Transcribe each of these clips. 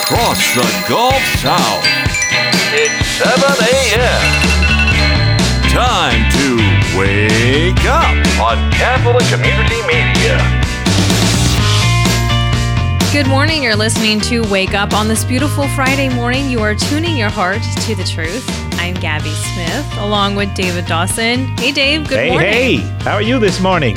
Across the Gulf South. It's 7 a.m. Time to wake up on Catholic Community Media. Good morning. You're listening to Wake Up on this beautiful Friday morning. You are tuning your heart to the truth. I'm Gabby Smith, along with David Dawson. Hey, Dave. Good hey, morning. hey, how are you this morning?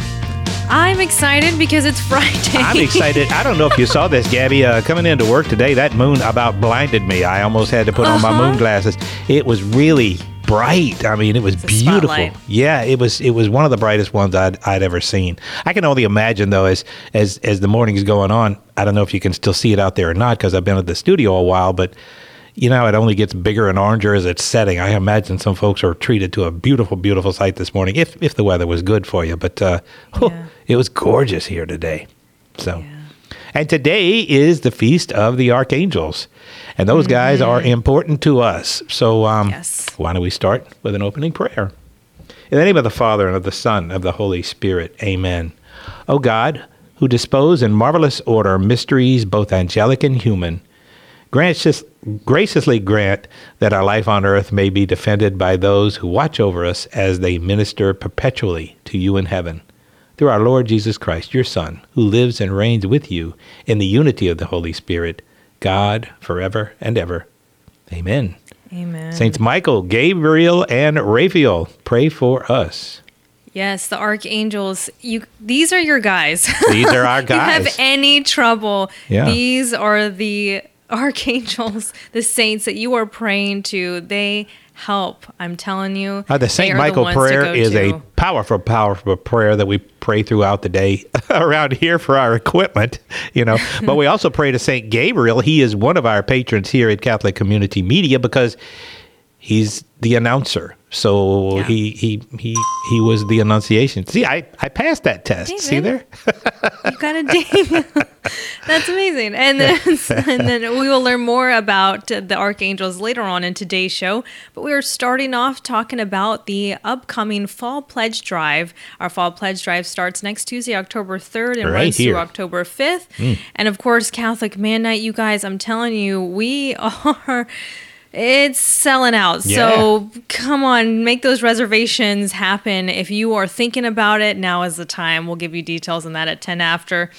I'm excited because it's Friday. I'm excited. I don't know if you saw this, Gabby. Uh, coming into work today, that moon about blinded me. I almost had to put on my Uh-huh. moon glasses. It was really bright. I mean, it was beautiful. spotlight. Yeah, it was. It was one of the brightest ones I'd, I'd ever seen. I can only imagine though, as as as the morning's going on. I don't know if you can still see it out there or not because I've been at the studio a while, but. You know, it only gets bigger and oranger as it's setting. I imagine some folks are treated to a beautiful, beautiful sight this morning, if if the weather was good for you. But uh, Yeah. It was gorgeous here today. So, and today is the feast of the archangels, and those guys are important to us. So, um, Yes. why don't we start with an opening prayer? In the name of the Father and of the Son and of the Holy Spirit, Amen. O God, who dispose in marvelous order mysteries both angelic and human, gracious, graciously grant that our life on earth may be defended by those who watch over us as they minister perpetually to you in heaven. Through our Lord Jesus Christ, your Son, who lives and reigns with you in the unity of the Holy Spirit, God, forever and ever. Amen. Amen. Saints Michael, Gabriel, and Raphael, pray for us. Yes, the archangels. You. These are your guys. These are our If you have any trouble, Yeah. these are the archangels, the saints that you are praying to. They help. I'm telling you. Uh, the St. Michael to prayer is to. a powerful, powerful prayer that we pray throughout the day around here for our equipment, you know. but we also pray to St. Gabriel. He is one of our patrons here at Catholic Community Media because he's the announcer. So Yeah. he, he he he was the annunciation. See, I, I passed that test. See there? You got a ding. That's amazing. And then, and then we will learn more about the archangels later on in today's show. But we are starting off talking about the upcoming Fall Pledge Drive. Our Fall Pledge Drive starts next Tuesday, October 3rd, and Right runs here. through October 5th. Hmm. And of course, Catholic Man Night, you guys, I'm telling you, we are. It's selling out. So come on, make those reservations happen. If you are thinking about it, now is the time. We'll give you details on that at 10 after.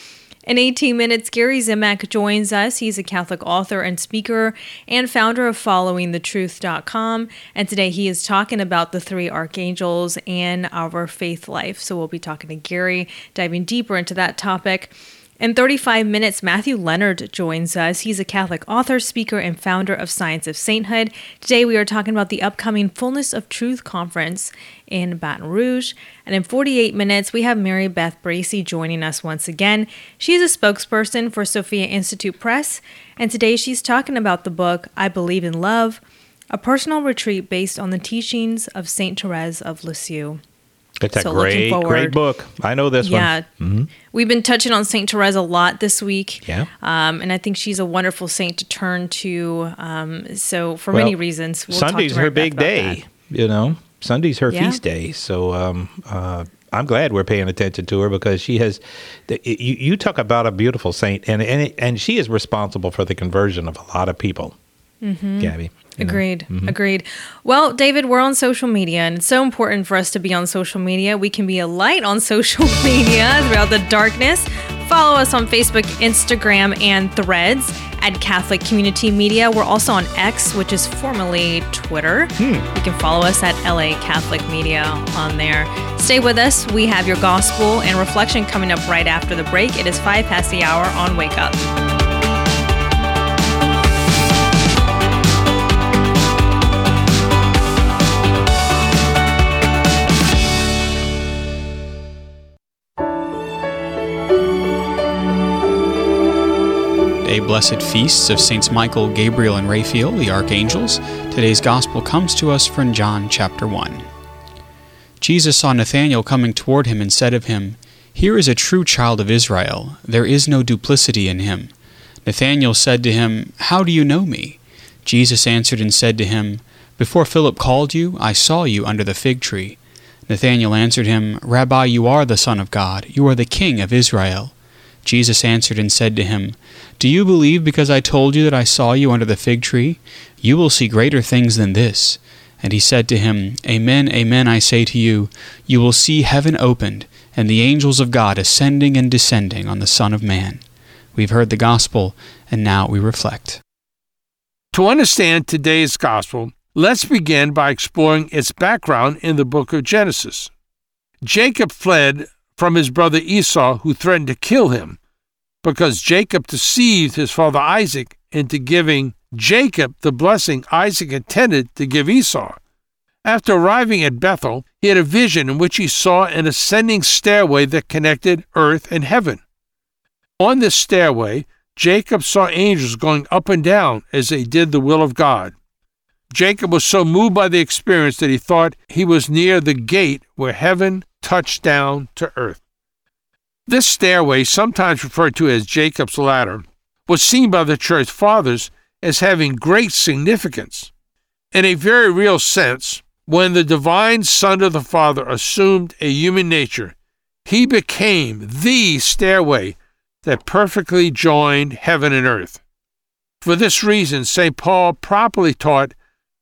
In 18 minutes, Gary Zimak joins us. He's a Catholic author and speaker and founder of followingthetruth.com. And today he is talking about the three archangels and our faith life. So we'll be talking to Gary, diving deeper into that topic. In 35 minutes, Matthew Leonard joins us. He's a Catholic author, speaker, and founder of Science of Sainthood. Today, we are talking about the upcoming Fullness of Truth conference in Baton Rouge. And in 48 minutes, we have Mary Beth Bracy joining us once again. She's a spokesperson for Sophia Institute Press. And today, she's talking about the book, I Believe in Love, a personal retreat based on the teachings of St. Therese of Lisieux. It's a So looking great, great book. I know this Yeah. one. We've been touching on Saint Therese a lot this week. Yeah. Um, and I think she's a wonderful saint to turn to. Um, so for many reasons, we'll talk Sunday's to her big day, that. you know. Sunday's her Yeah. feast day. So um, uh, I'm glad we're paying attention to her because she has. The, you, you talk about a beautiful saint, and and and she is responsible for the conversion of a lot of people. Mm-hmm. Gabby. Agreed. Mm-hmm. Agreed. Well, David, we're on social media, and it's so important for us to be on social media. We can be a light on social media throughout the darkness. Follow us on Facebook, Instagram, and Threads at Catholic Community Media. We're also on X, which is formerly Twitter. Hmm. You can follow us at LA Catholic Media on there. Stay with us. We have your gospel and reflection coming up right after the break. It is five past the hour on Wake Up. Blessed feasts of Saints Michael, Gabriel, and Raphael, the archangels, today's gospel comes to us from John chapter 1. Jesus saw Nathanael coming toward him and said of him, Here is a true child of Israel. There is no duplicity in him. Nathanael said to him, How do you know me? Jesus answered and said to him, Before Philip called you, I saw you under the fig tree. Nathanael answered him, Rabbi, you are the Son of God, you are the King of Israel. Jesus answered and said to him, Do you believe because I told you that I saw you under the fig tree? You will see greater things than this. And he said to him, Amen, amen, I say to you, you will see heaven opened, and the angels of God ascending and descending on the Son of Man. We've heard the gospel, and now we reflect. To understand today's gospel, let's begin by exploring its background in the book of Genesis. Jacob fled from his brother Esau, who threatened to kill him, because Jacob deceived his father Isaac into giving Jacob the blessing Isaac intended to give Esau. After arriving at Bethel, he had a vision in which he saw an ascending stairway that connected earth and heaven. On this stairway, Jacob saw angels going up and down as they did the will of God. Jacob was so moved by the experience that he thought he was near the gate where heaven touched down to earth. This stairway, sometimes referred to as Jacob's ladder, was seen by the church fathers as having great significance. In a very real sense, when the divine Son of the Father assumed a human nature, he became the stairway that perfectly joined heaven and earth. For this reason, St. Paul properly taught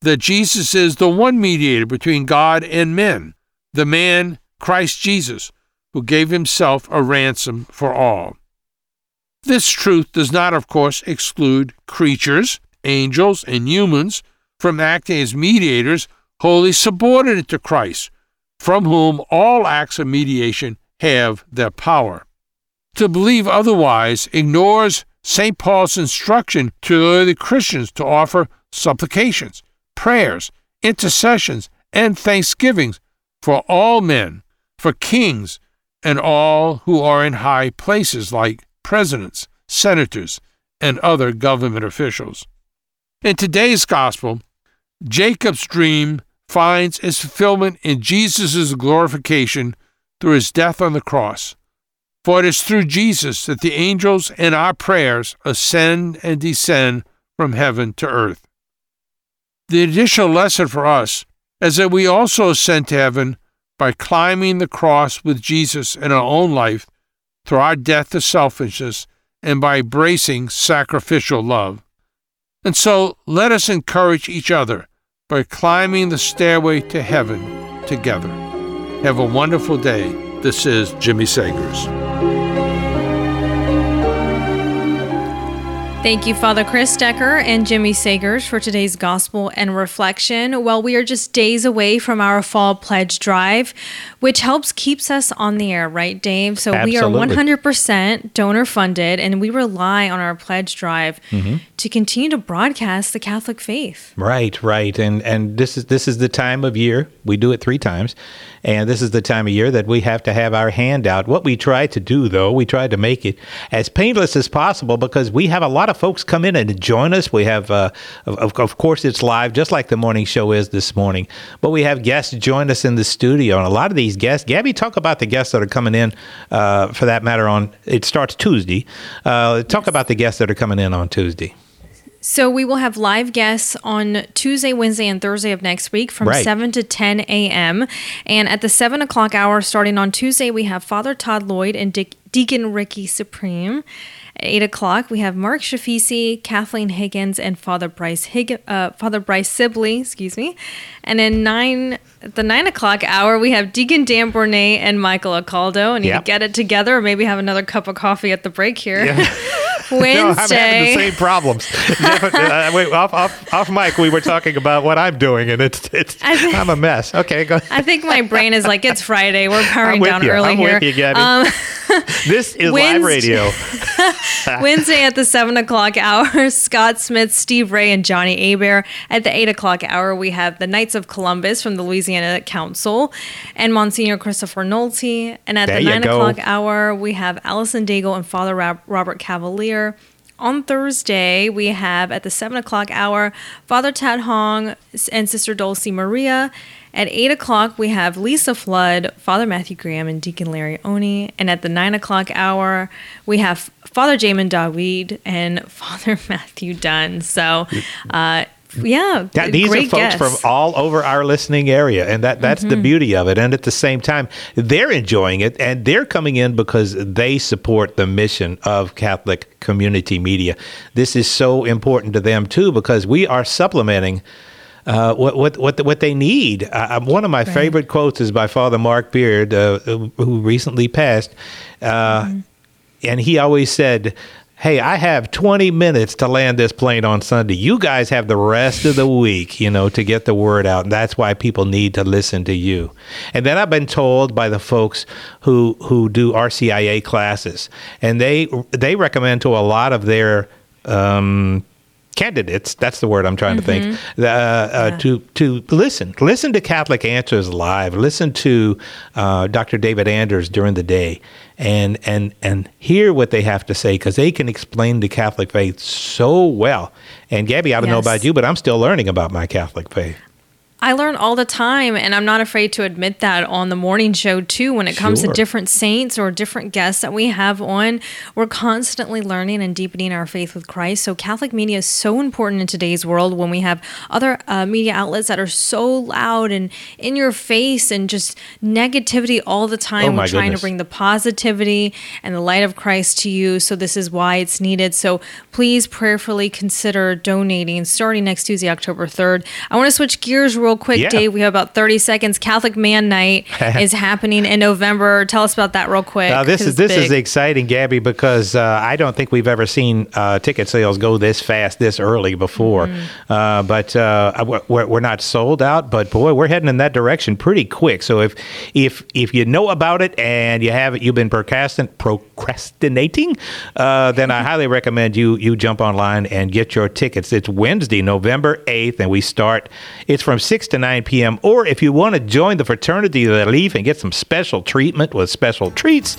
that Jesus is the one mediator between God and men, the man Christ Jesus, who gave himself a ransom for all. This truth does not, of course, exclude creatures, angels, and humans from acting as mediators wholly subordinate to Christ, from whom all acts of mediation have their power. To believe otherwise ignores St. Paul's instruction to early Christians to offer supplications, prayers, intercessions, and thanksgivings for all men, for kings, and all who are in high places like presidents, senators, and other government officials. In today's gospel, Jacob's dream finds its fulfillment in Jesus' glorification through his death on the cross. For it is through Jesus that the angels and our prayers ascend and descend from heaven to earth. The additional lesson for us is that we also ascend to heaven by climbing the cross with Jesus in our own life through our death to selfishness and by embracing sacrificial love. And so let us encourage each other by climbing the stairway to heaven together. Have a wonderful day. This is Jimmy Sagers. Thank you, Father Chris Decker and Jimmy Sagers, for today's gospel and reflection. Well, we are just days away from our fall pledge drive, which helps keeps us on the air, right, Dave? So Absolutely. we are 100% donor funded, and we rely on our pledge drive Mm-hmm. to continue to broadcast the Catholic faith. Right, right, and and this is this is the time of year we do it three times, and this is the time of year that we have to have our hand out. What we try to do, though, we try to make it as painless as possible because we have a lot of folks come in and join us. We have, uh, of, of course, it's live, just like the morning show is this morning, but we have guests join us in the studio, and a lot of these guests. Gabby, talk about the guests that are coming in, uh, for that matter. On it starts Tuesday. Uh, talk about the guests that are coming in on Tuesday. So we will have live guests on Tuesday, Wednesday, and Thursday of next week from Right. 7 to 10 a.m. And at the 7 o'clock hour, starting on Tuesday, we have Father Todd Lloyd and Dick, Deacon Ricky Supreme. At 8 o'clock, we have Mark Shafisi, Kathleen Higgins, and Father Bryce Hig- uh, Father Bryce Sibley, excuse me. And then 9 at the 9 o'clock hour, we have Deacon Dan Borné and Michael Acaldo. And you Yep. get it together or maybe have another cup of coffee at the break here. No, I'm Wednesday. having the same problems. uh, wait, off, off, off mic, we were talking about what I'm doing, and it's, it's think- I'm a mess. Okay, go. I think my brain is like, it's Friday. We're powering down you. early I'm here. with you, Gabby. Um, this is live Wednesday- radio. Wednesday at the 7 o'clock hour, Scott Smith, Steve Ray, and Johnny Abear. At the 8 o'clock hour, we have the Knights of Columbus from the Louisiana Council and Monsignor Christopher Nolte. And at There the 9 o'clock hour, we have Allison Daigle and Father Rab- Robert Cavalier. On Thursday, we have at the 7 o'clock hour Father Tad Hong and Sister Dulcie Maria. At 8 o'clock, we have Lisa Flood, Father Matthew Graham, and Deacon Larry Oni. And at the 9 o'clock hour, we have Father Jamin Dawid and Father Matthew Dunn. So, uh, yeah, yeah these are folks guests. from all over our listening area and that that's mm-hmm. the beauty of it and at the same time they're enjoying it and they're coming in because they support the mission of catholic community media this is so important to them too because we are supplementing uh, what what what what they need. Uh, one of my right. favorite quotes is by Father Mark Beard, uh, who recently passed, uh, mm-hmm. and he always said, hey, I have 20 minutes to land this plane on Sunday. You guys have the rest of the week, you know, to get the word out. And that's why people need to listen to you. And then I've been told by the folks who who do RCIA classes, and they they recommend to a lot of their um, candidates that's the word i'm trying mm-hmm. to think mm-hmm. uh, uh, yeah. to to listen listen to catholic answers live listen to uh, dr david anders during the day and and and hear what they have to say because they can explain the catholic faith so well and gabby i don't yes. know about you but i'm still learning about my catholic faith I learn all the time, and I'm not afraid to admit that on the morning show too. When it comes sure. to different saints or different guests that we have on, we're constantly learning and deepening our faith with Christ. So, Catholic media is so important in today's world when we have other uh, media outlets that are so loud and in your face and just negativity all the time. Oh we're trying goodness. to bring the positivity and the light of Christ to you. So, this is why it's needed. So, please prayerfully consider donating starting next Tuesday, October 3rd. I want to switch gears real real quick, yeah. Dave. We have about 30 seconds. Catholic Man Night is happening in November. Tell us about that real quick. Now, this is this big. is exciting, Gabby, because uh, I don't think we've ever seen uh, ticket sales go this fast, this early before. Mm-hmm. Uh, but uh, we're, we're not sold out, but boy, we're heading in that direction pretty quick. So if if if you know about it and you have you've been procrastinating, uh, then I highly recommend you you jump online and get your tickets. It's Wednesday, November 8th, and we start. It's from 6 6 to 9 p.m. Or if you want to join the Fraternity of the Leaf and get some special treatment with special treats,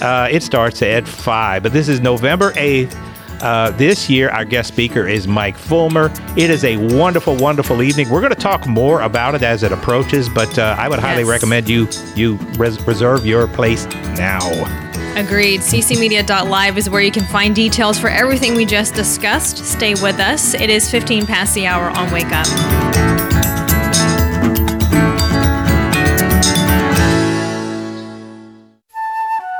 uh, it starts at 5. But this is November 8th. Uh, this year, our guest speaker is Mike Fulmer. It is a wonderful, wonderful evening. We're going to talk more about it as it approaches, but uh, I would yes. highly recommend you you res- reserve your place now. Agreed. ccmedia.live is where you can find details for everything we just discussed. Stay with us. It is 15 past the hour on Wake Up.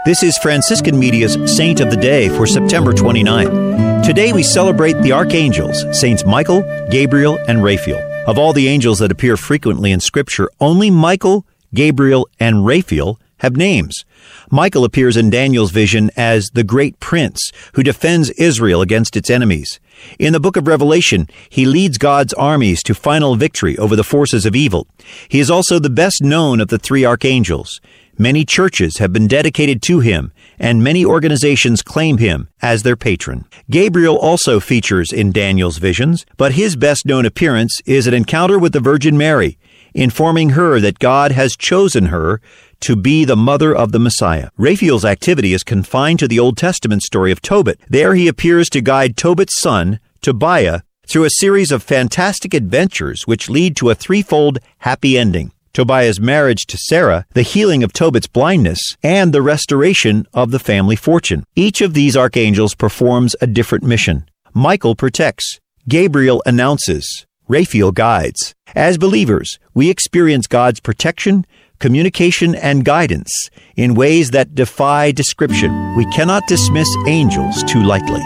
This is Franciscan Media's Saint of the Day for September 29. Today we celebrate the archangels, Saints Michael, Gabriel, and Raphael. Of all the angels that appear frequently in Scripture, only Michael, Gabriel, and Raphael have names. Michael appears in Daniel's vision as the great prince who defends Israel against its enemies. In the book of Revelation, he leads God's armies to final victory over the forces of evil. He is also the best known of the three archangels. Many churches have been dedicated to him, and many organizations claim him as their patron. Gabriel also features in Daniel's visions, but his best known appearance is an encounter with the Virgin Mary, informing her that God has chosen her to be the mother of the Messiah. Raphael's activity is confined to the Old Testament story of Tobit. There he appears to guide Tobit's son, Tobiah, through a series of fantastic adventures which lead to a threefold happy ending. Tobiah's marriage to Sarah, the healing of Tobit's blindness, and the restoration of the family fortune. Each of these archangels performs a different mission. Michael protects. Gabriel announces. Raphael guides. As believers, we experience God's protection, communication, and guidance in ways that defy description. We cannot dismiss angels too lightly.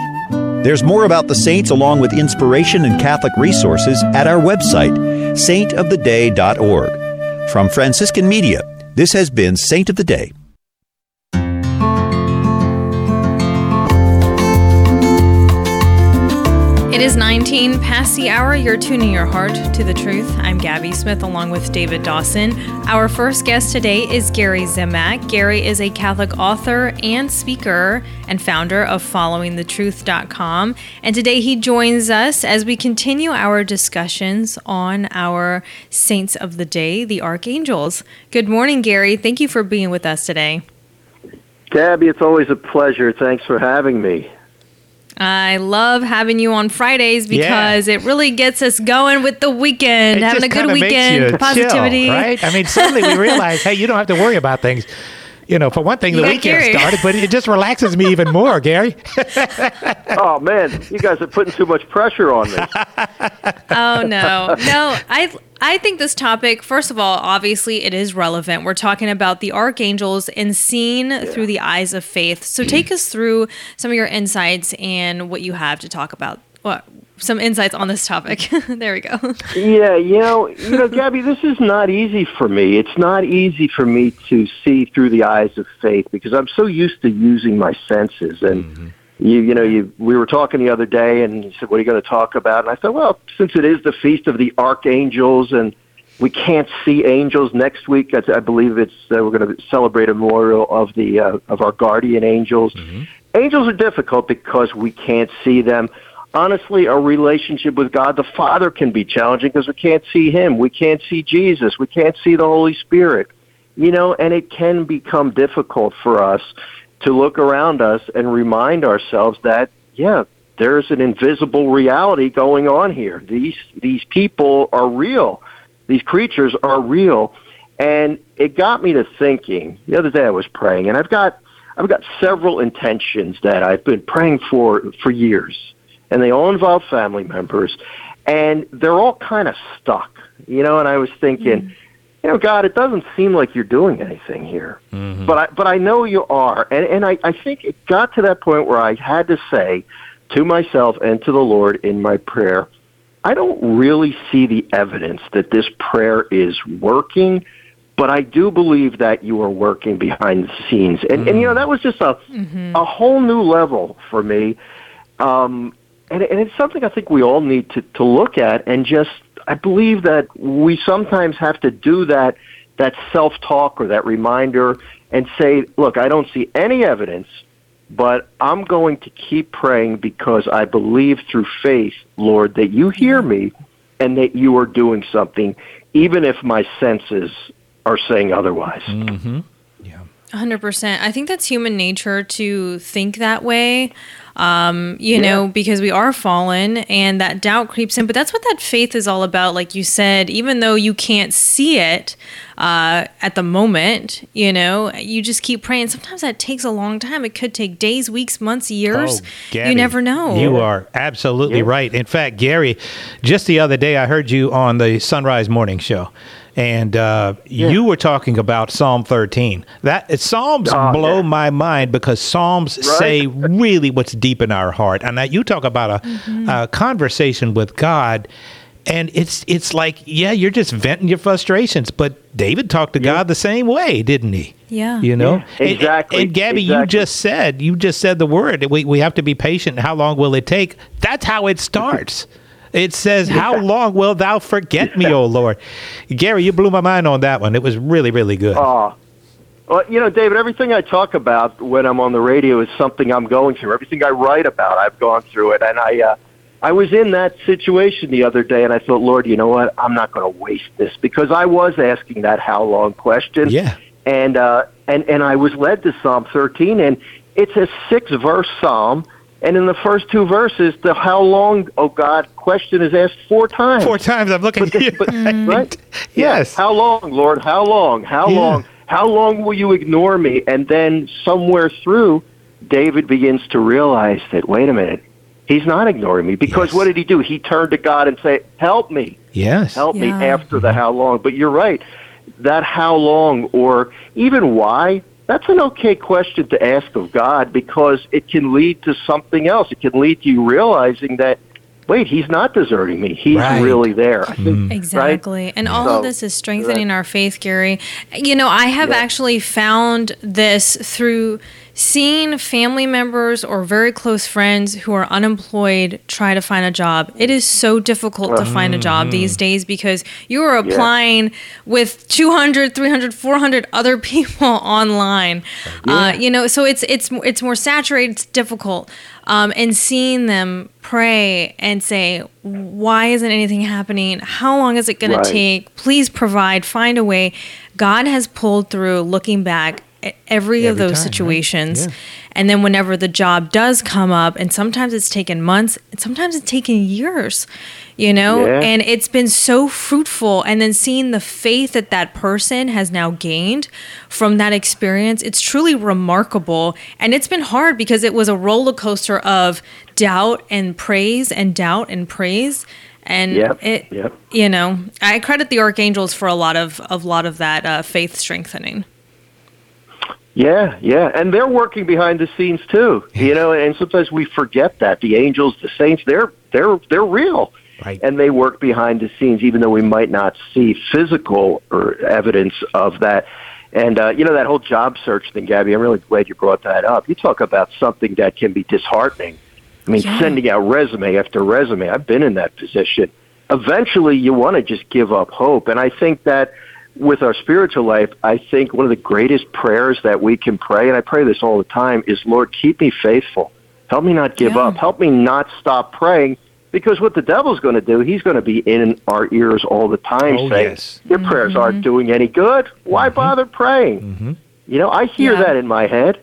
There's more about the saints along with inspiration and Catholic resources at our website, saintoftheday.org. From Franciscan Media, this has been Saint of the Day. It is 19 past the hour. You're tuning your heart to the truth. I'm Gabby Smith along with David Dawson. Our first guest today is Gary Zimak. Gary is a Catholic author and speaker and founder of followingthetruth.com. And today he joins us as we continue our discussions on our saints of the day, the archangels. Good morning, Gary. Thank you for being with us today. Gabby, it's always a pleasure. Thanks for having me. I love having you on Fridays Yeah. because it really gets us going with the weekend, It having a good weekend, you chill, positivity. right? I mean, suddenly we realize, hey, you don't have to worry about things. You know, for one thing, the Yeah, weekend Gary. started, but it just relaxes me even more, Gary. Oh man, you guys are putting too much pressure on me. Oh no, no. I I think this topic, first of all, obviously it is relevant. We're talking about the archangels and seen through the eyes of faith. So take us through some of your insights and what you have to talk about. What some insights on this topic. there we go. Yeah, you know, you know, Gabby, this is not easy for me. It's not easy for me to see through the eyes of faith because I'm so used to using my senses. And you, you know, you we were talking the other day, and you said, "What are you going to talk about?" And I said, "Well, since it is the feast of the archangels, and we can't see angels next week, I, I believe it's uh, we're going to celebrate a memorial of the uh, of our guardian angels. Angels are difficult because we can't see them." Honestly, our relationship with God the Father can be challenging because we can't see Him. We can't see Jesus. We can't see the Holy Spirit. You know, and it can become difficult for us to look around us and remind ourselves that, yeah, there's an invisible reality going on here. These these people are real. These creatures are real. And it got me to thinking. The other day I was praying and I've got I've got several intentions that I've been praying for for years and they all involve family members, and they're all kind of stuck, you know. And I was thinking, mm-hmm. you know, God, it doesn't seem like you're doing anything here, mm-hmm. but I but I know you are, and and I I think it got to that point where I had to say to myself and to the Lord in my prayer, I don't really see the evidence that this prayer is working. But I do believe that you are working behind the scenes, and and you know mm. that was just a mm-hmm. a whole new level for me. Um, and, and it's something I think we all need to, to look at and just I believe that we sometimes have to do that that self talk or that reminder and say, look, I don't see any evidence, but I'm going to keep praying because I believe through faith, Lord, that you hear me and that you are doing something, even if my senses are saying otherwise. Mm-hmm. 100%. I think that's human nature to think that way, um, you know, because we are fallen and that doubt creeps in. But that's what that faith is all about. Like you said, even though you can't see it uh, at the moment, you know, you just keep praying. Sometimes that takes a long time. It could take days, weeks, months, years. Oh, Gabby, you never know. You are absolutely Yeah. right. In fact, Gary, just the other day I heard you on the Sunrise Morning Show. And uh, you were talking about Psalm 13. That Psalms Oh, blow yeah. my mind because Psalms Right. say really what's deep in our heart. And that you talk about a, Mm-hmm. a conversation with God, and it's it's like yeah, you're just venting your frustrations. But David talked to God the same way, didn't he? Yeah. You know Yeah, exactly, And, Gabby, you just said you just said the word. We we have to be patient. How long will it take? That's how it starts. It says, "How long will thou forget me, O Lord?" Gary, you blew my mind on that one. It was really, really good. Oh, well, you know, David, everything I talk about when I'm on the radio is something I'm going through. Everything I write about, I've gone through it. And I, uh, I was in that situation the other day, and I thought, Lord, you know what? I'm not going to waste this because I was asking that how long question. Yeah. And uh, and and I was led to Psalm 13, and it's a six verse psalm. And in the first two verses, the how long, oh God, question is asked four times. Four times I'm looking at you. But, mm-hmm. right? Yes. How long, Lord? How long? How Yeah. long? How long will you ignore me? And then somewhere through, David begins to realize that, wait a minute, he's not ignoring me. Because Yes. what did he do? He turned to God and say, help me. Yes. Help me after the mm-hmm. how long. But you're right. That how long or even why, that's an okay question to ask of God because it can lead to something else. It can lead to you realizing that, wait, he's not deserting me. He's Right. really there. Mm-hmm. I think, Exactly. And all So- of this is strengthening our faith, Gary. You know, I have actually found this through seeing family members or very close friends who are unemployed try to find a job. It is so difficult to find a job these days because you are applying with 200, 300, 400 other people online. Uh, you know, so it's it's it's more saturated, it's difficult. Um, and seeing them pray and say, why isn't anything happening? How long is it going Right. to take? Please provide, find a way. God has pulled through looking back every, of those time, right? situations. Yeah. And then whenever the job does come up, and sometimes it's taken months, and sometimes it's taken years, you know, Yeah. and it's been so fruitful. And then seeing the faith that that person has now gained from that experience, it's truly remarkable. And it's been hard because it was a roller coaster of doubt and praise and doubt and praise. And Yep, it, yep. you know, I credit the archangels for a lot of, a lot of that uh, faith strengthening. Yeah, yeah, and they're working behind the scenes too. You know, and sometimes we forget that the angels, the saints, they're they're they're real, Right. and they work behind the scenes, even though we might not see physical or evidence of that. And uh, you know that whole job search thing, Gabby. I'm really glad you brought that up. You talk about something that can be disheartening. I mean, Yeah. sending out resume after resume. I've been in that position. Eventually, you want to just give up hope, and I think that with our spiritual life, I think one of the greatest prayers that we can pray, and I pray this all the time, is Lord, keep me faithful. Help me not give Yeah. up. Help me not stop praying. Because what the devil's going to do, he's going to be in our ears all the time Oh, saying, yes. Your prayers aren't mm-hmm. doing any good. Why mm-hmm. bother praying? Mm-hmm. You know, I hear Yeah. that in my head,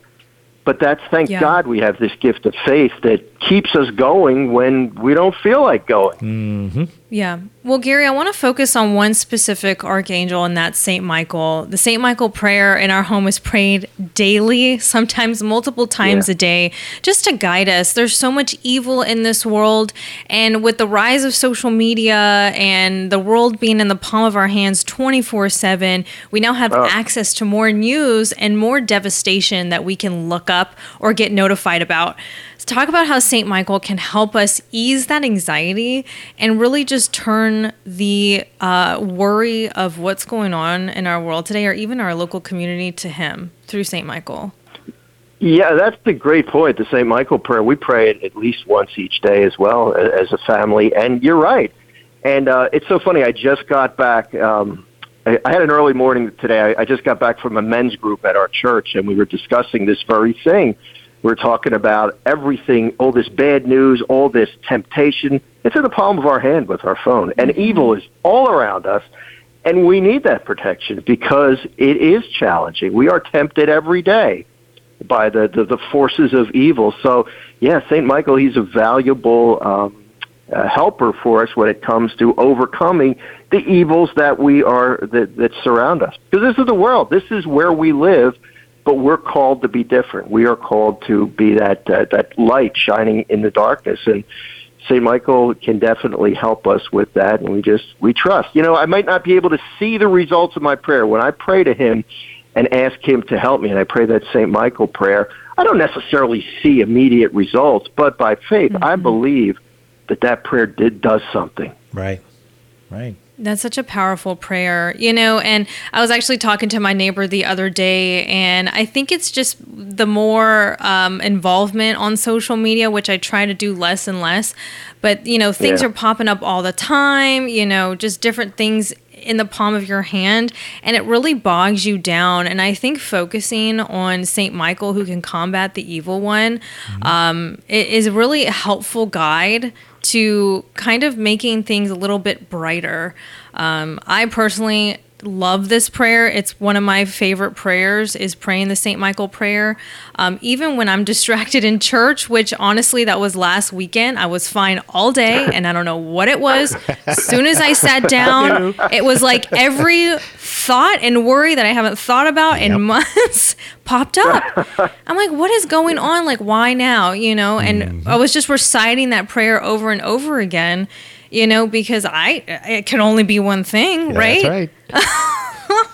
but that's thank Yeah. God we have this gift of faith that keeps us going when we don't feel like going. Yeah. Well, Gary, I want to focus on one specific archangel, and that's Saint Michael. The Saint Michael prayer in our home is prayed daily, sometimes multiple times Yeah. a day, just to guide us. There's so much evil in this world, and with the rise of social media and the world being in the palm of our hands 24 7, we now have oh. access to more news and more devastation that we can look up or get notified about. So talk about how St. Michael can help us ease that anxiety and really just turn the uh, worry of what's going on in our world today or even our local community to Him through St. Michael. Yeah, that's a great point. The St. Michael prayer, we pray it at least once each day as well as a family. And you're right. And uh, it's so funny. I just got back. Um, I, I had an early morning today. I, I just got back from a men's group at our church, and we were discussing this very thing. We We're talking about everything, all this bad news, all this temptation. It's in the palm of our hand with our phone, and evil is all around us. And we need that protection because it is challenging. We are tempted every day by the, the, the forces of evil. So, yeah, St. Michael, he's a valuable um, uh, helper for us when it comes to overcoming the evils that we are that, that surround us. Because this is the world. This is where we live, but we're called to be different. We are called to be that uh, that light shining in the darkness, and St. Michael can definitely help us with that. And we just we trust. You know, I might not be able to see the results of my prayer when I pray to him and ask him to help me, and I pray that St. Michael prayer. I don't necessarily see immediate results, but by faith, I believe that that prayer did does something. Right. Right. That's such a powerful prayer, you know. And I was actually talking to my neighbor the other day, and I think it's just the more um, involvement on social media, which I try to do less and less. But, you know, things Yeah. are popping up all the time, you know, just different things in the palm of your hand, and it really bogs you down. And I think focusing on Saint Michael, who can combat the evil one, um, it is really a helpful guide to kind of making things a little bit brighter. Um, I personally love this prayer. It's one of my favorite prayers is praying the St. Michael prayer. Um, even when I'm distracted in church, which honestly, that was last weekend. I was fine all day and I don't know what it was. As soon as I sat down, it was like every thought and worry that I haven't thought about in months popped up. I'm like, what is going on? Like, why now? You know, and I was just reciting that prayer over and over again, you know, because I, it can only be one thing, right? That's right.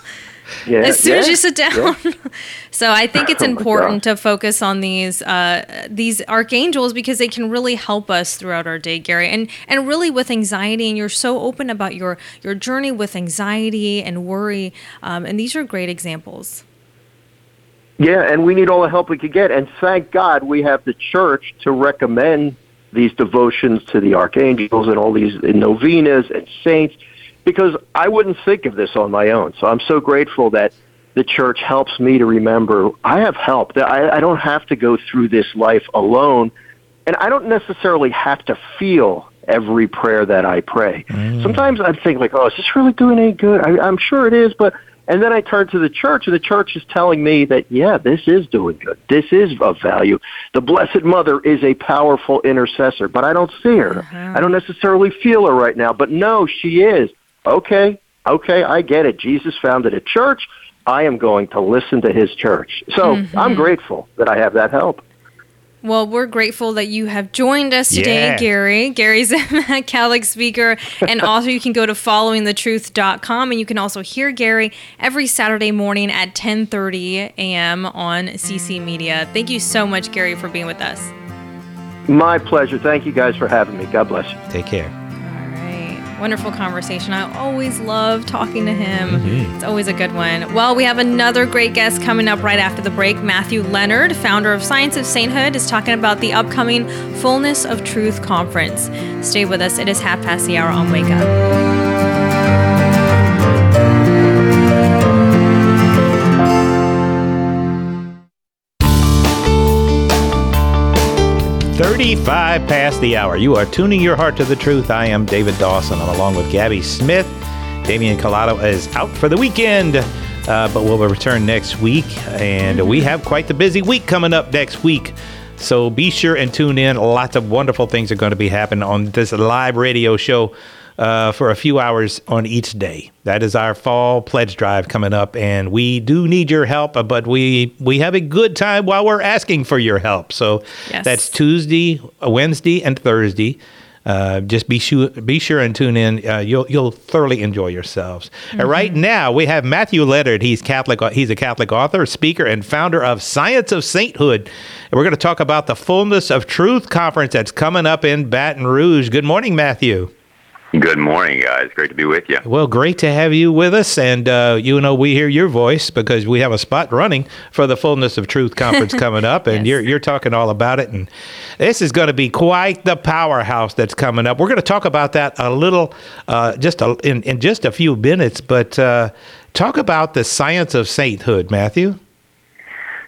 Yeah, as soon as you sit down. so I think it's Oh important to focus on these uh, these archangels because they can really help us throughout our day, Gary, and and really with anxiety. And you're so open about your your journey with anxiety and worry, um, and these are great examples. Yeah, and we need all the help we could get. And thank God we have the church to recommend these devotions to the archangels and all these novenas and saints, because I wouldn't think of this on my own. So I'm so grateful that the church helps me to remember I have help. That I, I don't have to go through this life alone, and I don't necessarily have to feel every prayer that I pray. Mm. Sometimes I think like, oh, is this really doing any good? I, I'm sure it is, but And then I turn to the church, and the church is telling me that, yeah, this is doing good. This is of value. The Blessed Mother is a powerful intercessor, but I don't see her. Uh-huh. I don't necessarily feel her right now, but no, she is. Okay, okay, I get it. Jesus founded a church. I am going to listen to his church. So Mm-hmm. I'm grateful that I have that help. Well, we're grateful that you have joined us today, Yeah. Gary. Gary's a Catholic speaker. And also, you can go to followingthetruth.com and you can also hear Gary every Saturday morning at 10.30 a.m. on CC Media. Thank you so much, Gary, for being with us. My pleasure. Thank you guys for having me. God bless you. Take care. Wonderful conversation. I always love talking to him. Mm-hmm. It's always a good one. Well, we have another great guest coming up right after the break. Matthew Leonard, founder of Science of Sainthood, is talking about the upcoming Fullness of Truth conference. Stay with us. It is half past the hour on Wake Up. 35 past the hour. You are tuning your heart to the truth. I am David Dawson. I'm along with Gabby Smith. Damian Collado is out for the weekend, uh, but we'll return next week. And we have quite the busy week coming up next week. So be sure and tune in. Lots of wonderful things are going to be happening on this live radio show uh, for a few hours on each day. That is our fall pledge drive coming up, and we do need your help. uh, But we we have a good time while we're asking for your help. So Yes. that's Tuesday, uh, Wednesday, and Thursday. Uh, just be sure be sure and tune in. Uh, you'll you'll thoroughly enjoy yourselves. Uh, right now we have Matthew Leonard. He's Catholic. He's a Catholic author, speaker, and founder of Science of Sainthood. And we're going to talk about the Fullness of Truth conference that's coming up in Baton Rouge. Good morning, Matthew. Good morning, guys. Great to be with you. Well, great to have you with us, and uh, you know we hear your voice because we have a spot running for the Fullness of Truth conference coming up, and Yes. you're you're talking all about it, and this is going to be quite the powerhouse that's coming up. We're going to talk about that a little, uh, just a, in in just a few minutes, but uh, talk about the science of sainthood, Matthew.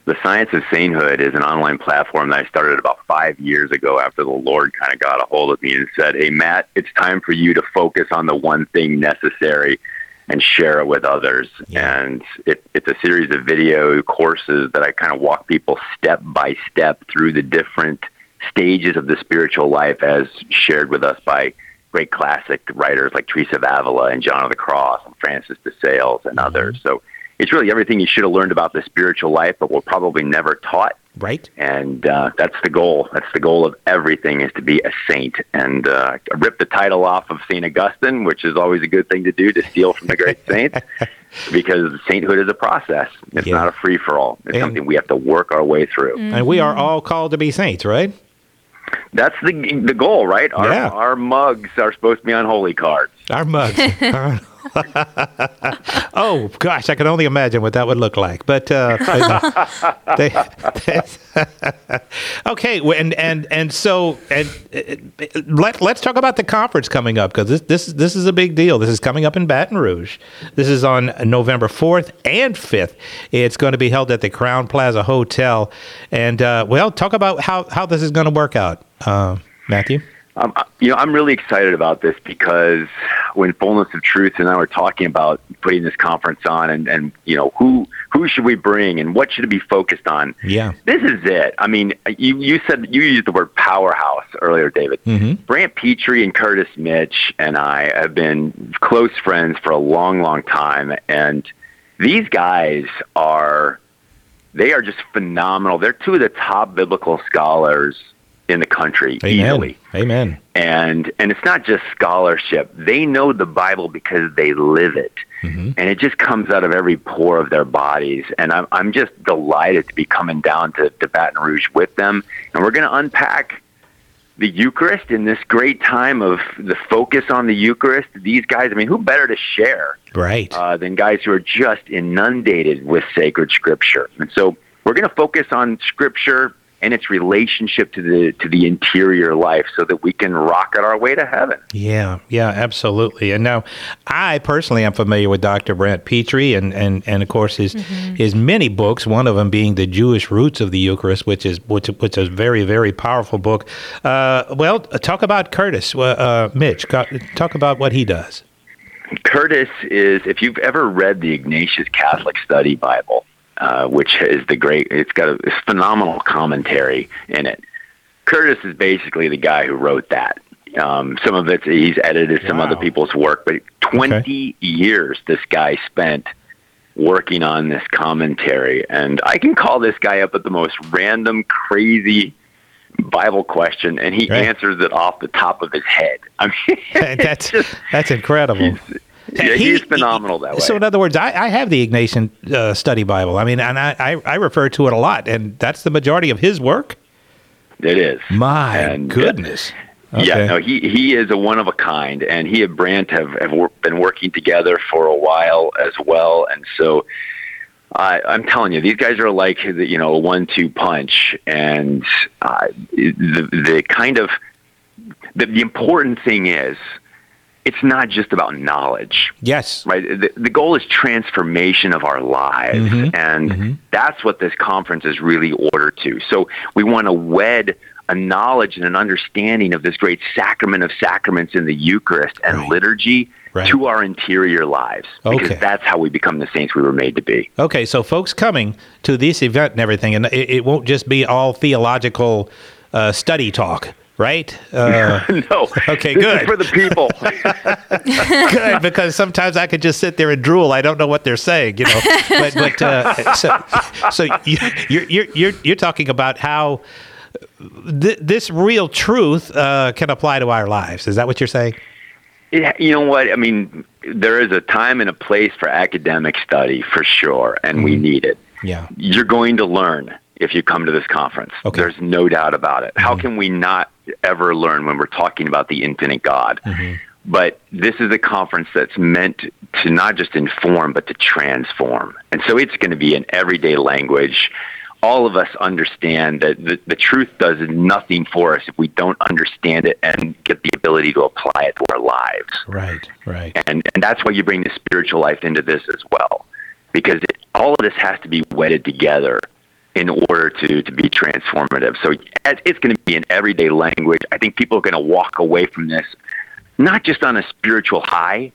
The Science of Sainthood is an online platform that I started about five years ago after the Lord kind of got a hold of me and said, Hey, Matt, it's time for you to focus on the one thing necessary and share it with others. Yeah. And it, it's a series of video courses that I kind of walk people step by step through the different stages of the spiritual life as shared with us by great classic writers like Teresa of Avila and John of the Cross and Francis de Sales and mm-hmm. others. So it's really everything you should have learned about the spiritual life, but were probably never taught. Right? And uh, that's the goal. That's the goal of everything is to be a saint. And uh, I ripped the title off of Saint Augustine, which is always a good thing to do to steal from the great saints, because sainthood is a process. It's Yeah. not a free for all. It's And- something we have to work our way through. And we are all called to be saints, right? That's the the goal, right? Our, Yeah. our mugs are supposed to be on holy cards. Our mugs. oh gosh, I can only imagine what that would look like. But uh, they, okay, and and and so and uh, let let's talk about the conference coming up because this this this is a big deal. This is coming up in Baton Rouge. This is on November fourth and fifth. It's going to be held at the Crowne Plaza Hotel. And uh, well, talk about how how this is going to work out, uh, Matthew. Um, you know, I'm really excited about this because when Fullness of Truth and I were talking about putting this conference on, and, and you know, who who should we bring and what should it be focused on? Yeah. This is it. I mean, you you said you used the word powerhouse earlier, David. Mhm. Brant Pitre and Curtis Mitch and I have been close friends for a long, long time, and these guys are they are just phenomenal. They're two of the top biblical scholars in the country, Amen. easily Amen. and and it's not just scholarship they know the bible because they live it and it just comes out of every pore of their bodies and i'm i'm just delighted to be coming down to, to baton rouge with them and we're going to unpack the Eucharist in this great time of the focus on the Eucharist. These guys, I mean, who better to share Right. uh, than guys who are just inundated with sacred scripture? And so we're going to focus on scripture and its relationship to the to the interior life, so that we can rocket our way to heaven. Yeah, yeah, absolutely. And now, I personally am familiar with Dr. Brant Pitre, and and and of course his his many books. One of them being the Jewish Roots of the Eucharist, which is which which is a very very powerful book. Uh, well, talk about Curtis, uh, uh, Mitch. Talk about what he does. Curtis is, if you've ever read the Ignatius Catholic Study Bible, uh, which is the great, it's got a it's phenomenal commentary in it. Curtis is basically the guy who wrote that. Um, some of it he's edited some Wow. other people's work, but 20 years this guy spent working on this commentary. And I can call this guy up at the most random, crazy Bible question, and he Right. answers it off the top of his head. I mean, that's just- that's incredible. Yeah, He- he's phenomenal that way. So, in other words, I, I have the Ignatian uh, Study Bible. I mean, and I, I, I refer to it a lot, and that's the majority of his work. it is. My And, uh, goodness. Yeah, Okay. no, he he is a one of a kind, and he and Brant have have wor- been working together for a while as well, and so. I I'm telling you, these guys are like you know a one-two punch, and uh, the the kind of the, the important thing is, it's not just about knowledge Yes. right? The, the goal is transformation of our lives, Mhm. and Mhm. that's what this conference is really ordered to. So we want to wed a knowledge and an understanding of this great sacrament of sacraments in the Eucharist and Right. liturgy Right. to our interior lives, because Okay. that's how we become the saints we were made to be. Okay, so folks coming to this event and everything, and it, it won't just be all theological uh, study talk, right? Uh, no, Okay, this good. for the people. good, because sometimes I could just sit there and drool. I don't know what they're saying, you know. But but uh, so so you, you're you're you're you're talking about how th- this real truth uh, can apply to our lives. Is that what you're saying? Yeah, you know what? I mean, there is a time and a place for academic study for sure, and we need it. Yeah. You're going to learn if you come to this conference. Okay. There's no doubt about it. How mm-hmm. can we not ever learn when we're talking about the infinite God? Mm-hmm. But this is a conference that's meant to not just inform, but to transform. And so it's going to be in everyday language. All of us understand that the, the truth does nothing for us if we don't understand it and get the ability to apply it to our lives Right. Right. and and that's why you bring the spiritual life into this as well, because it, all of this has to be wedded together in order to to be transformative. So it- it's going to be in everyday language. I think people are going to walk away from this not just on a spiritual high,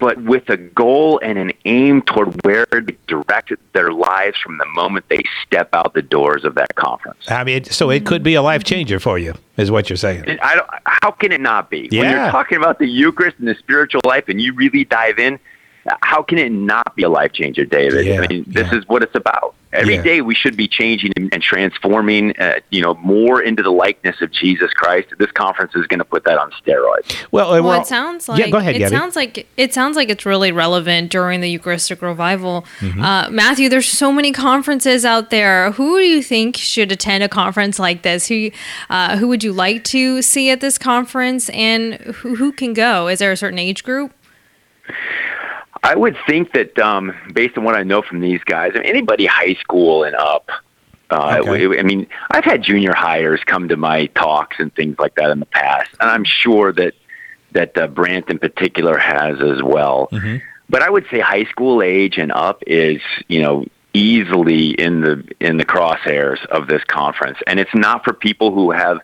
but with a goal and an aim toward where they direct their lives from the moment they step out the doors of that conference. I mean, so it could be a life changer for you, is what you're saying. I don't, how can it not be? When you're talking about the Eucharist and the spiritual life and you really dive in, how can it not be a life changer, David? Yeah, I mean, this yeah. is what it's about. Every Yeah. day we should be changing and, and transforming, uh, you know, more into the likeness of Jesus Christ. This conference is going to put that on steroids. Well, uh, Well, well, it sounds like yeah. Go ahead, it Gabby. sounds like it sounds like it's really relevant during the Eucharistic revival. Mm-hmm. Uh, Matthew, there's so many conferences out there. Who do you think should attend a conference like this? Who uh, who would you like to see at this conference, and who who can go? Is there a certain age group? I would think that, um, based on what I know from these guys, I mean, anybody high school and up. Uh, Okay. I mean, I've had junior hires come to my talks and things like that in the past, and I'm sure that that uh, Brant in particular has as well. But I would say high school age and up is, you know, easily in the in the crosshairs of this conference, and it's not for people who have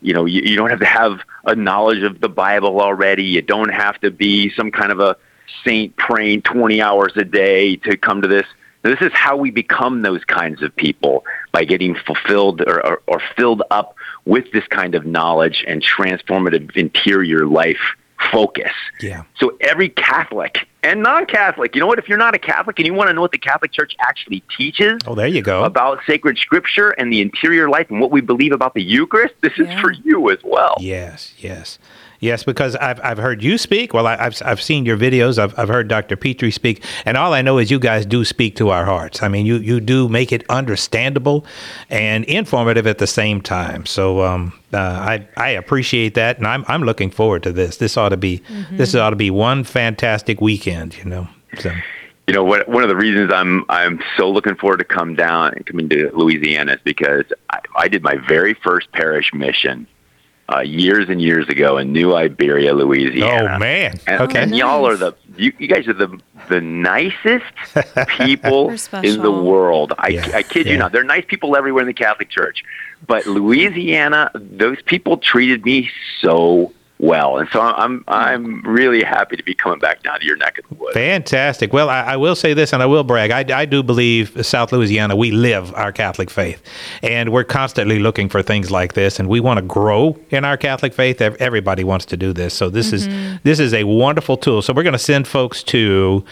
you know, you, you don't have to have a knowledge of the Bible already. You don't have to be some kind of a saint praying 20 hours a day to come to this. This is how we become those kinds of people by getting fulfilled or, or, or filled up with this kind of knowledge and transformative interior life focus. Yeah. So every Catholic and non-Catholic, you know what? If you're not a Catholic and you want to know what the Catholic Church actually teaches, Oh, there you go. about sacred scripture and the interior life and what we believe about the Eucharist, this is for you as well. Yes, yes, yes. Because I've I've heard you speak. Well, I, I've I've seen your videos. I've I've heard Dr. Pitre speak, and all I know is you guys do speak to our hearts. I mean, you you do make it understandable and informative at the same time. So um, uh, I I appreciate that, and I'm I'm looking forward to this. This ought to be this ought to be one fantastic weekend. You know. So You know, what, one of the reasons I'm I'm so looking forward to come down and coming to Louisiana is because I, I did my very first parish mission uh, years and years ago in New Iberia, Louisiana. oh man. And, Okay. and y'all are the you, you guys are the the nicest people in the world. I, Yeah, I kid yeah. you not. They're nice people everywhere in the Catholic Church, but Louisiana, those people treated me so well. And so I'm I'm really happy to be coming back down to your neck of the woods. Fantastic. Well, I, I will say this, and I will brag. I, I do believe South Louisiana. We live our Catholic faith, and we're constantly looking for things like this, and we want to grow in our Catholic faith. Everybody wants to do this, so this mm-hmm. is this is a wonderful tool. So we're going to send folks to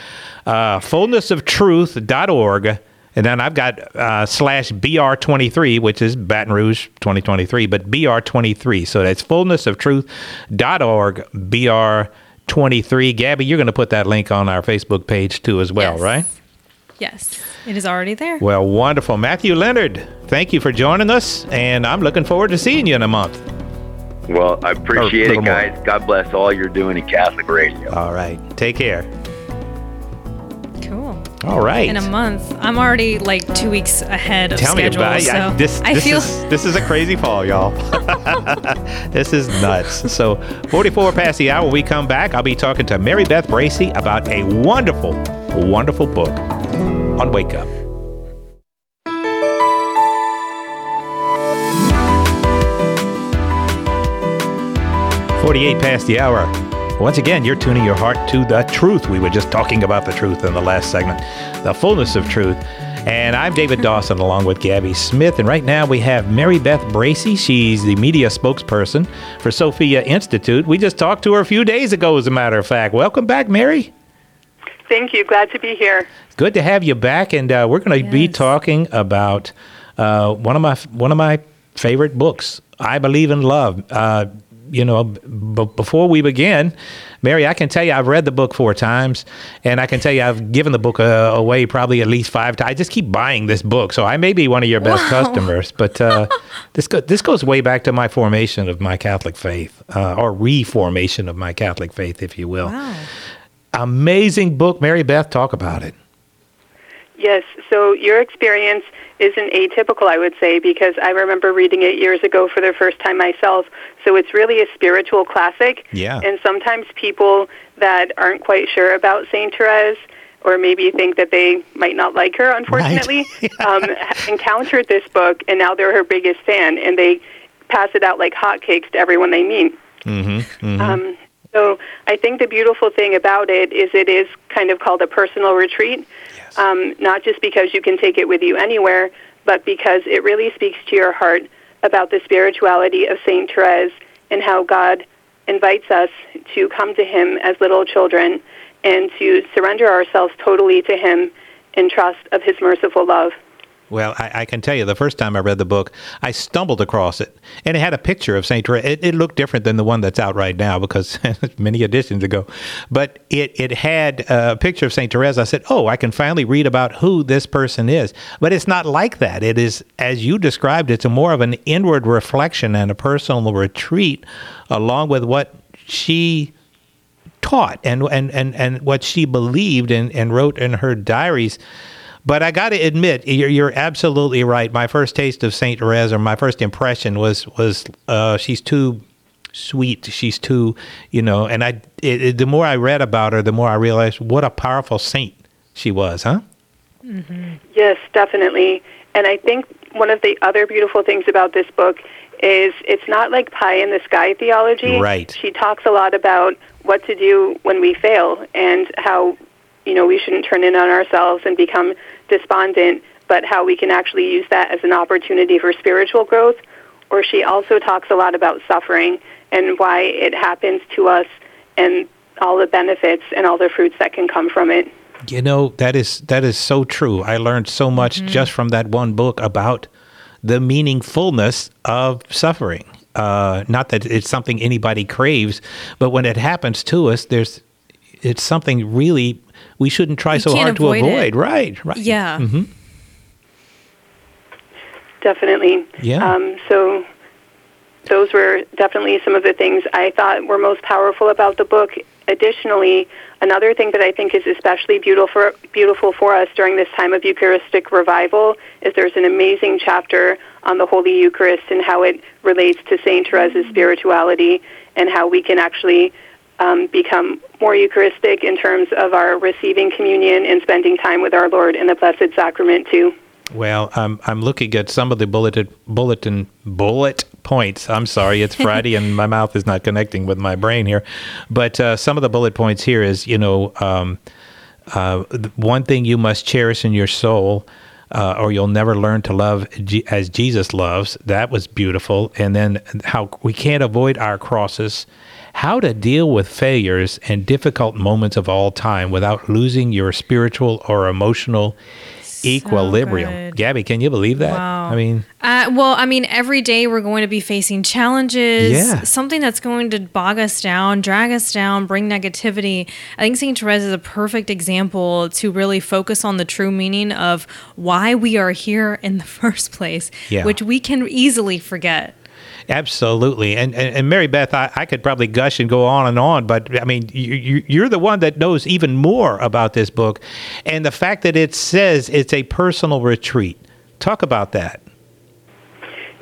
uh, fullnessoftruth.org and then I've got uh, slash BR23, which is Baton Rouge 2023, but BR23. So that's fullnessoftruth.org, BR23. Gabby, you're going to put that link on our Facebook page too, as well, yes. right? Yes, it is already there. Well, wonderful. Matthew Leonard, thank you for joining us, and I'm looking forward to seeing you in a month. Well, I appreciate it, guys. More. God bless all you're doing in Catholic radio. All right. Take care. All right. In a month, I'm already like two weeks ahead of Tell schedule. me about so I, this. I this feel is, this is a crazy fall, y'all. this is nuts. So, 44 past the hour. we come back, I'll be talking to Mary Beth Bracy about a wonderful, wonderful book on Wake Up. Forty-eight past the hour. Once again, you're tuning your heart to the truth. We were just talking about the truth in the last segment, the fullness of truth. And I'm David Dawson along with Gabby Smith. And right now we have Mary Beth Bracy. She's the media spokesperson for Sophia Institute. We just talked to her a few days ago, as a matter of fact. Welcome back, Mary. Thank you. Glad to be here. Good to have you back. And uh, we're going to yes. be talking about uh, one of my one of my favorite books, I Believe in Love. Uh, you know, b- before we begin, Mary, I can tell you I've read the book four times, and I can tell you I've given the book uh, away probably at least five times. I just keep buying this book, so I may be one of your best wow. customers. But uh, this go- this goes way back to my formation of my Catholic faith, uh, or reformation of my Catholic faith, if you will. Wow. Amazing book, Mary Beth. Talk about it. Yes. So your experience isn't atypical, I would say, because I remember reading it years ago for the first time myself. So it's really a spiritual classic. Yeah. And sometimes people that aren't quite sure about Saint Therese or maybe think that they might not like her, unfortunately, right. um, encountered this book and now they're her biggest fan and they pass it out like hotcakes to everyone they meet. Mm-hmm, mm-hmm. Um, so I think the beautiful thing about it is it is kind of called a personal retreat um, not just because you can take it with you anywhere, but because it really speaks to your heart about the spirituality of Saint Therese and how God invites us to come to Him as little children and to surrender ourselves totally to Him in trust of His merciful love. Well, I, I, can tell you, the first time I read the book, I stumbled across it, and it had a picture of Saint Therese. It, it looked different than the one that's out right now because many editions ago, but it it had a picture of Saint Therese. I said, "Oh, I can finally read about who this person is." But it's not like that. It is, as you described, it's more of an inward reflection and a personal retreat, along with what she taught and and and, and what she believed and, and wrote in her diaries but I got to admit, you're, you're, absolutely right. My first taste of Saint Therese, or my first impression, was was uh, she's too sweet. She's too, you know. And I, it, it, the more I read about her, the more I realized what a powerful saint she was, huh? Mm-hmm. Yes, definitely. And I think one of the other beautiful things about this book is it's not like pie in the sky theology. Right. She talks a lot about what to do when we fail and how you know we shouldn't turn in on ourselves and become despondent, but how we can actually use that as an opportunity for spiritual growth. Or she also talks a lot about suffering and why it happens to us and all the benefits and all the fruits that can come from it. You know, that is that is so true. I learned so much mm-hmm. just from that one book about the meaningfulness of suffering. Uh, not that it's something anybody craves, but when it happens to us, there's it's something really we shouldn't try you so hard avoid to avoid. It. Right, right. Yeah. Mm-hmm. Definitely. Yeah. Um, so those were definitely some of the things I thought were most powerful about the book. Additionally, another thing that I think is especially beautiful for, beautiful for us during this time of Eucharistic revival is there's an amazing chapter on the Holy Eucharist and how it relates to Saint Therese's spirituality and how we can actually um, become more Eucharistic in terms of our receiving communion and spending time with our Lord in the Blessed Sacrament, too. Well, I'm I'm looking at some of the bulleted bulletin bullet points. I'm sorry, it's Friday and my mouth is not connecting with my brain here, but uh, some of the bullet points here is you know um, uh, one thing you must cherish in your soul. Uh, or you'll never learn to love G- as Jesus loves. That was beautiful. And then how we can't avoid our crosses, how to deal with failures and difficult moments of all time without losing your spiritual or emotional equilibrium. good. Gabby, can you believe that? Wow. I mean, Uh, well, I mean, every day we're going to be facing challenges, Yeah. something that's going to bog us down, drag us down, bring negativity. I think St. Therese is a perfect example to really focus on the true meaning of why we are here in the first place, Yeah. which we can easily forget. Absolutely. And and, and Mary Beth, I, I could probably gush and go on and on, but I mean, you, you, you're the one that knows even more about this book, and the fact that it says it's a personal retreat. Talk about that.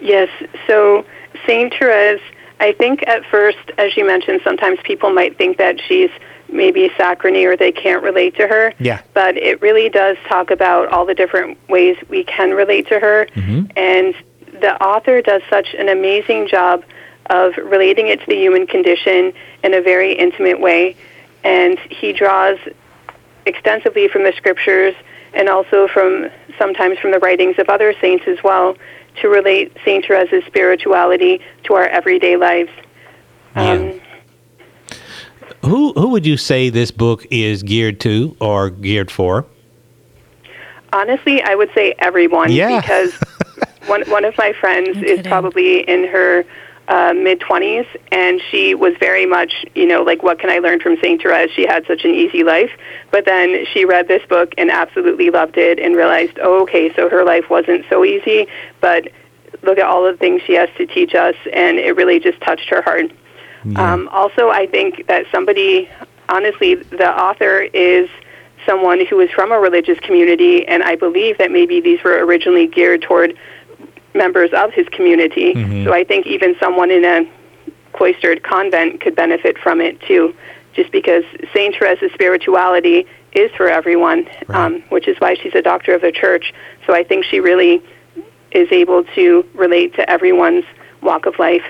Yes. So Saint Therese, I think at first, as you mentioned, sometimes people might think that she's maybe saccharine or they can't relate to her. Yeah. But it really does talk about all the different ways we can relate to her. Mm-hmm. And the author does such an amazing job of relating it to the human condition in a very intimate way. And he draws extensively from the scriptures and also from sometimes from the writings of other saints as well to relate Saint Therese's spirituality to our everyday lives. Um, Who who would you say this book is geared to or geared for? Honestly, I would say everyone Yeah. because one one of my friends is probably in her uh, mid twenties, and she was very much, you know, like what can I learn from Saint Therese? She had such an easy life, but then she read this book and absolutely loved it, and realized, oh, okay, so her life wasn't so easy, but look at all the things she has to teach us, and it really just touched her heart. Um, also, I think that somebody, honestly, the author is someone who is from a religious community, and I believe that maybe these were originally geared toward members of his community. So I think even someone in a cloistered convent could benefit from it too, just because Saint Teresa's spirituality is for everyone, um, which is why she's a doctor of the church. So I think she really is able to relate to everyone's walk of life.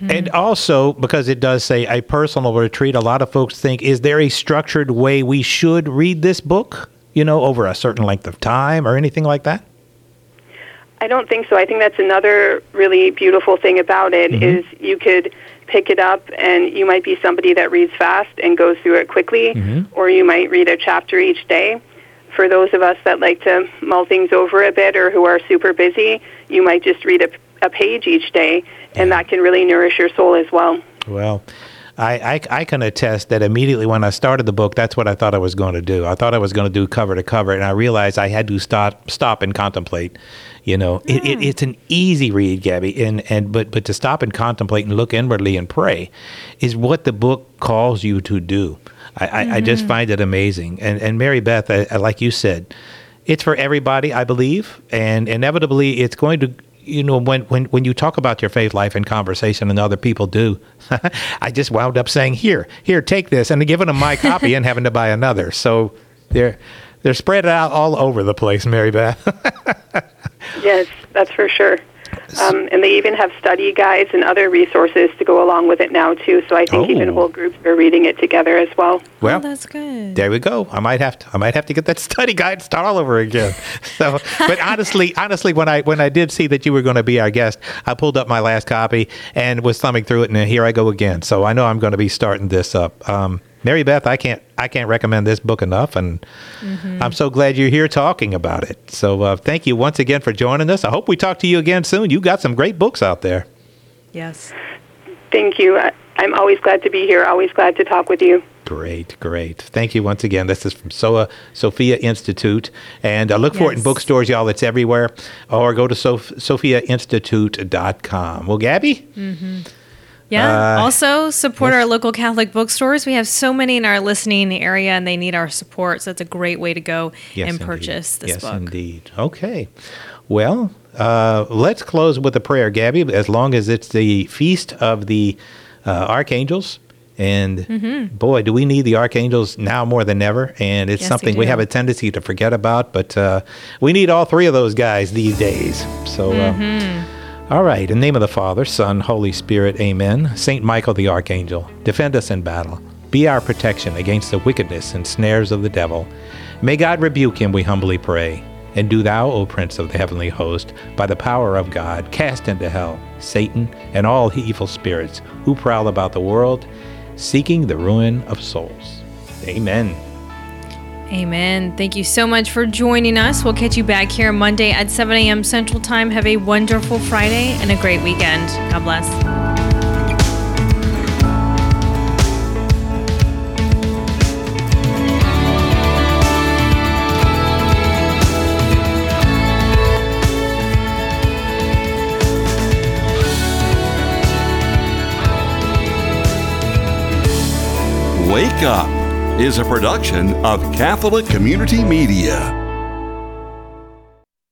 And also, because it does say a personal retreat, a lot of folks think, is there a structured way we should read this book, you know, over a certain length of time or anything like that? I don't think so. I think that's another really beautiful thing about it mm-hmm. is you could pick it up and you might be somebody that reads fast and goes through it quickly mm-hmm. or you might read a chapter each day. For those of us that like to mull things over a bit or who are super busy, you might just read a, a page each day and that can really nourish your soul as well. Well, I, I, I can attest that immediately when I started the book, that's what I thought I was going to do. I thought I was going to do cover to cover, and I realized I had to stop stop and contemplate. You know, it, it, mm. it's an easy read, Gabby, and, and but but to stop and contemplate and look inwardly and pray is what the book calls you to do. I, I, I just mm-hmm. find it amazing. And and Mary Beth, I, like you said, it's for everybody, I believe, and inevitably it's going to you know when when when you talk about your faith life in conversation and other people do i just wound up saying here here take this and giving them my copy and having to buy another so they're they're spread out all over the place mary beth Yes, that's for sure. Um, and they even have study guides and other resources to go along with it now too. So I think even Oh. whole groups are reading it together as well. well oh, that's good. there we go. I might have to. I might have to get that study guide and start all over again. So, but honestly, honestly, when I when I did see that you were going to be our guest, I pulled up my last copy and was thumbing through it, and here I go again. So I know I'm going to be starting this up. Um, Mary Beth, I can't I can't recommend this book enough, and I'm so glad you're here talking about it. So uh, thank you once again for joining us. I hope we talk to you again soon. You got some great books out there. Yes. Thank you. I- I'm always glad to be here. Always glad to talk with you. Great, great. Thank you once again. This is from SOA Sophia Institute. And uh, look for it in bookstores, y'all. It's everywhere. Or go to Soph- sophiainstitute.com. Well, Gabby? Yeah. Uh, also, support yes. our local Catholic bookstores. We have so many in our listening area, and they need our support. So that's a great way to go and indeed. purchase this yes, book. indeed. Okay. Well, uh, let's close with a prayer, Gabby, as long as it's the feast of the uh, archangels And Mm-hmm. boy, do we need the archangels now more than ever. And it's Yes, something we, do. have a tendency to forget about, but uh, we need all three of those guys these days. So, Mm-hmm. All right. In the name of the Father, Son, Holy Spirit, amen. Saint Michael the Archangel, defend us in battle. Be our protection against the wickedness and snares of the devil. May God rebuke him, we humbly pray. And do thou, O Prince of the heavenly host, by the power of God, cast into hell Satan and all evil spirits who prowl about the world, seeking the ruin of souls. Amen. Amen. Thank you so much for joining us. We'll catch you back here Monday at 7 a.m. Central Time. Have a wonderful Friday and a great weekend. God bless. Wake Up is a production of Catholic Community Media.